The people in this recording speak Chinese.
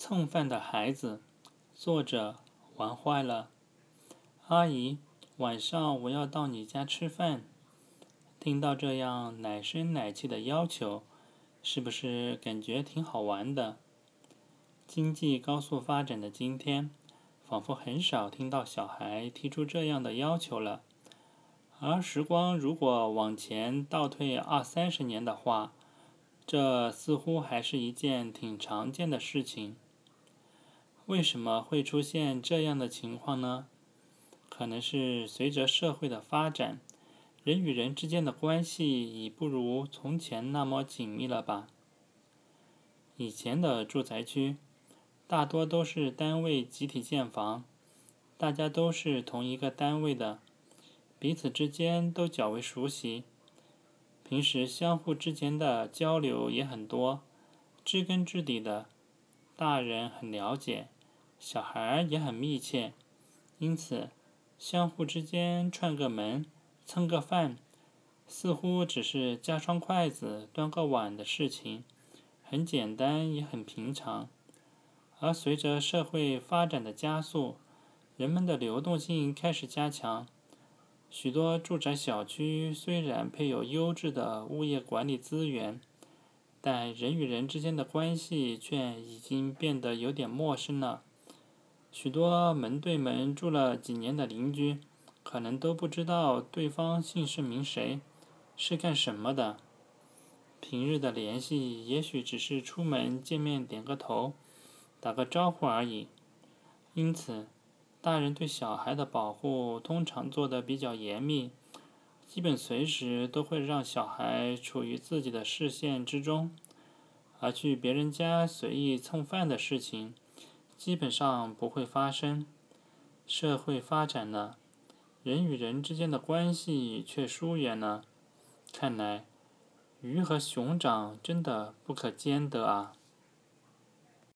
蹭饭的孩子，作者玩坏了。阿姨，晚上我要到你家吃饭。听到这样奶声奶气的要求，是不是感觉挺好玩的？经济高速发展的今天，仿佛很少听到小孩提出这样的要求了。而时光如果往前倒退二三十年的话，这似乎还是一件挺常见的事情。为什么会出现这样的情况呢？可能是随着社会的发展，人与人之间的关系已不如从前那么紧密了吧？以前的住宅区大多都是单位集体建房，大家都是同一个单位的，彼此之间都较为熟悉，平时相互之间的交流也很多，知根知底的，大人很了解。小孩也很密切，因此相互之间串个门、蹭个饭，似乎只是夹双筷子、端个碗的事情，很简单也很平常。而随着社会发展的加速，人们的流动性开始加强，许多住宅小区虽然配有优质的物业管理资源，但人与人之间的关系却已经变得有点陌生了。许多门对门住了几年的邻居，可能都不知道对方姓甚名谁，是干什么的。平日的联系也许只是出门见面点个头，打个招呼而已。因此，大人对小孩的保护通常做得比较严密，基本随时都会让小孩处于自己的视线之中，而去别人家随意蹭饭的事情。基本上不会发生。社会发展了，人与人之间的关系却疏远了。看来，鱼和熊掌真的不可兼得啊！